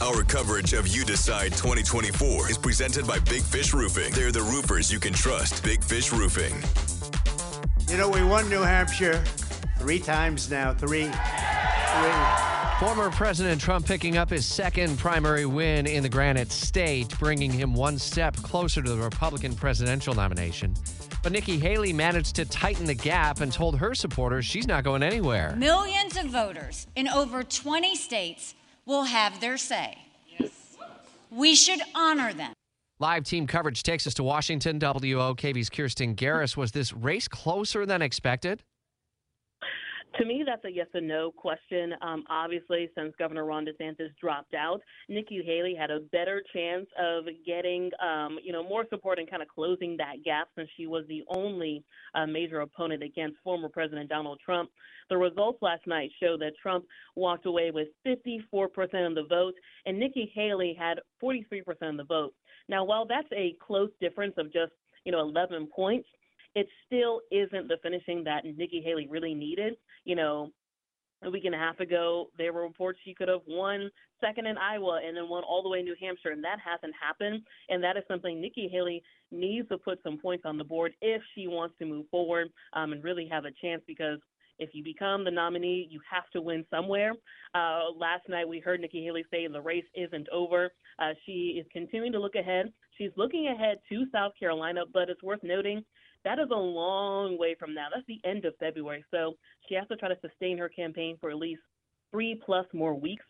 Our coverage of You Decide 2024 is presented by Big Fish Roofing. They're the roofers you can trust. Big Fish Roofing. You know, we won New Hampshire three times now. Three. Three. Former President Trump picking up his second primary win in the Granite State, bringing him one step closer to the Republican presidential nomination. But Nikki Haley managed to tighten the gap and told her supporters she's not going anywhere. Millions of voters in over 20 states will have their say. Yes. We should honor them. Live team coverage takes us to Washington. WOKV's Kirstin Garriss. Was this race closer than expected? To me, that's a yes and no question. Um, obviously, since Governor Ron DeSantis dropped out, Nikki Haley had a better chance of getting, um, you know, more support and kind of closing that gap since she was the only uh, major opponent against former President Donald Trump. The results last night show that Trump walked away with 54% of the vote, and Nikki Haley had 43% of the vote. Now, while that's a close difference of just, you know, 11 points, it still isn't the finishing that Nikki Haley really needed. You know, a week and a half ago, there were reports she could have won second in Iowa and then won all the way in New Hampshire, and that hasn't happened. And that is something Nikki Haley needs to put some points on the board if she wants to move forward um, and really have a chance because if you become the nominee, you have to win somewhere. Uh, last night, we heard Nikki Haley say the race isn't over. Uh, she is continuing to look ahead. She's looking ahead to South Carolina, but it's worth noting that is a long way from now. That's the end of February. So she has to try to sustain her campaign for at least three plus more weeks.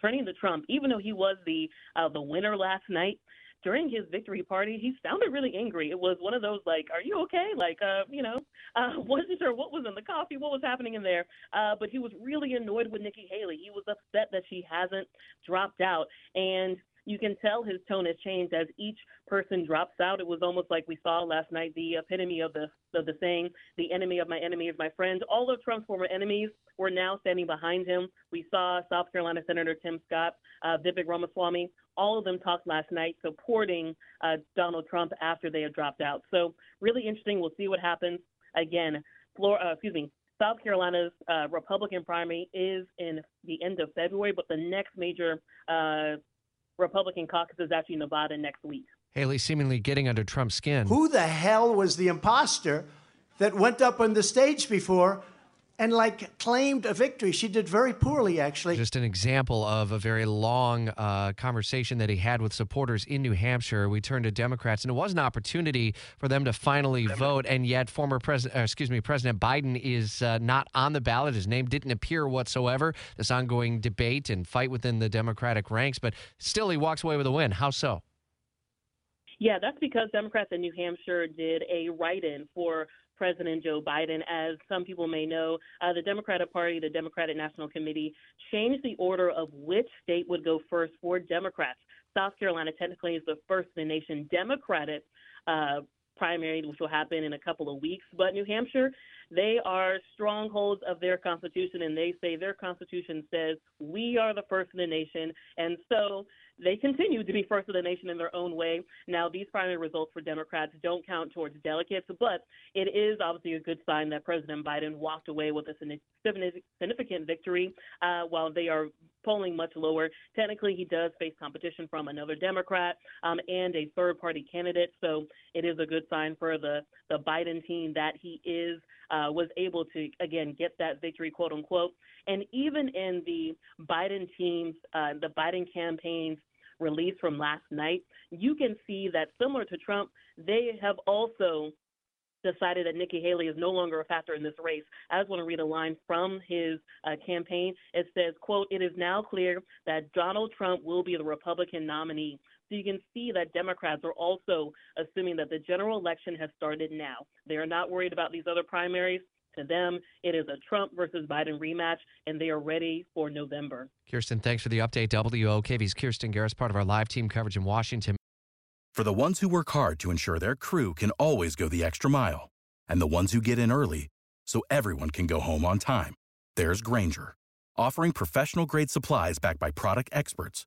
Turning to Trump, even though he was the uh, the winner last night, during his victory party, he sounded really angry. It was one of those like, "Are you okay?" Like, uh, you know, uh, wasn't sure what was in the coffee, what was happening in there. Uh, but he was really annoyed with Nikki Haley. He was upset that she hasn't dropped out, and you can tell his tone has changed as each person drops out. It was almost like we saw last night the epitome of the of the saying, "The enemy of my enemy is my friend." All of Trump's former enemies were now standing behind him. We saw South Carolina Senator Tim Scott, uh, Vivek Ramaswamy, all of them talked last night supporting uh, Donald Trump after they had dropped out. So really interesting. We'll see what happens. Again, Florida, uh, excuse me, South Carolina's uh, Republican primary is in the end of February, but the next major uh, Republican caucus is actually Nevada next week. Haley seemingly getting under Trump's skin. Who the hell was the imposter that went up on the stage before and like claimed a victory. She did very poorly, actually. Just an example of a very long uh, conversation that he had with supporters in New Hampshire. We turned to Democrats, and it was an opportunity for them to finally vote. And yet, former president, uh, excuse me, President Biden is uh, not on the ballot. His name didn't appear whatsoever. This ongoing debate and fight within the Democratic ranks, but still, he walks away with a win. How so? Yeah, that's because Democrats in New Hampshire did a write in for President Joe Biden. As some people may know, uh, the Democratic Party, the Democratic National Committee, changed the order of which state would go first for Democrats. South Carolina technically is the first in the nation Democratic uh, primary, which will happen in a couple of weeks. But New Hampshire, they are strongholds of their constitution, and they say their constitution says we are the first in the nation. And so they continue to be first in the nation in their own way. Now, these primary results for Democrats don't count towards delegates, but it is obviously a good sign that President Biden walked away with a significant victory uh, while they are polling much lower. Technically, he does face competition from another Democrat um, and a third party candidate, so it is a good sign for the, the Biden team that he is uh, was able to again get that victory, quote unquote. And even in the Biden team's, uh, the Biden campaign's release from last night, you can see that similar to Trump, they have also decided that Nikki Haley is no longer a factor in this race. I just want to read a line from his uh, campaign. It says, quote, it is now clear that Donald Trump will be the Republican nominee. So you can see that Democrats are also assuming that the general election has started now. They are not worried about these other primaries. To them, it is a Trump versus Biden rematch, and they are ready for November. Kirstin, thanks for the update. WOKV's Kirstin Garriss, part of our live team coverage in Washington. For the ones who work hard to ensure their crew can always go the extra mile, and the ones who get in early so everyone can go home on time, there's Grainger, offering professional grade supplies backed by product experts